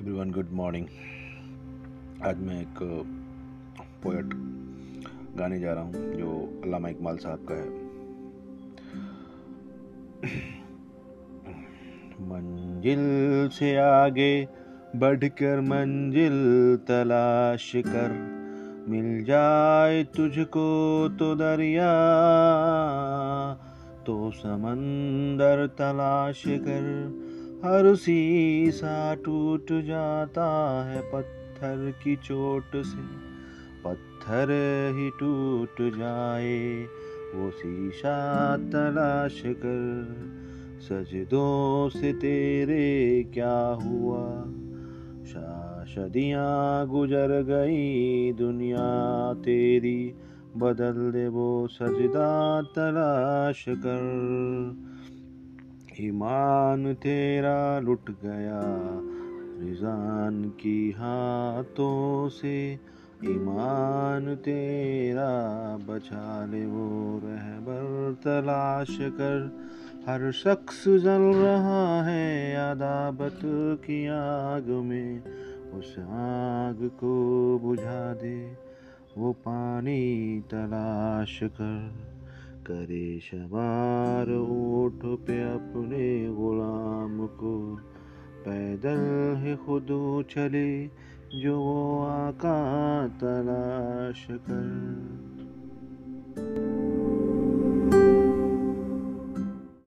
And good morning आज मैं एक पोएट गाने जा रहा हूँ, जो अलामा इकबाल साहब का है। मंजिल से आगे बढ़कर मंजिल तलाश कर, मिल जाए तुझको तो दरिया तो समंदर तलाश कर। हर शीशा टूट जाता है पत्थर की चोट से। पत्थर ही टूट जाए, वो शीशा तलाश कर, सजदों से तेरे क्या हुआ? शादियाँ गुजर गई, दुनिया तेरी बदल दे, वो सजदा तलाश कर। ईमान तेरा लुट गया। रिजान की हाथों से ईमान तेरा बचा ले वो रहबर तलाश कर। हर शख्स जल रहा है अदाबत की आग में। उस आग को बुझा दे, वो पानी तलाश कर। करे शबार ऊँट पे अपने गुलाम को। पैदल ही खुद चले, जो वो आका तलाश कर।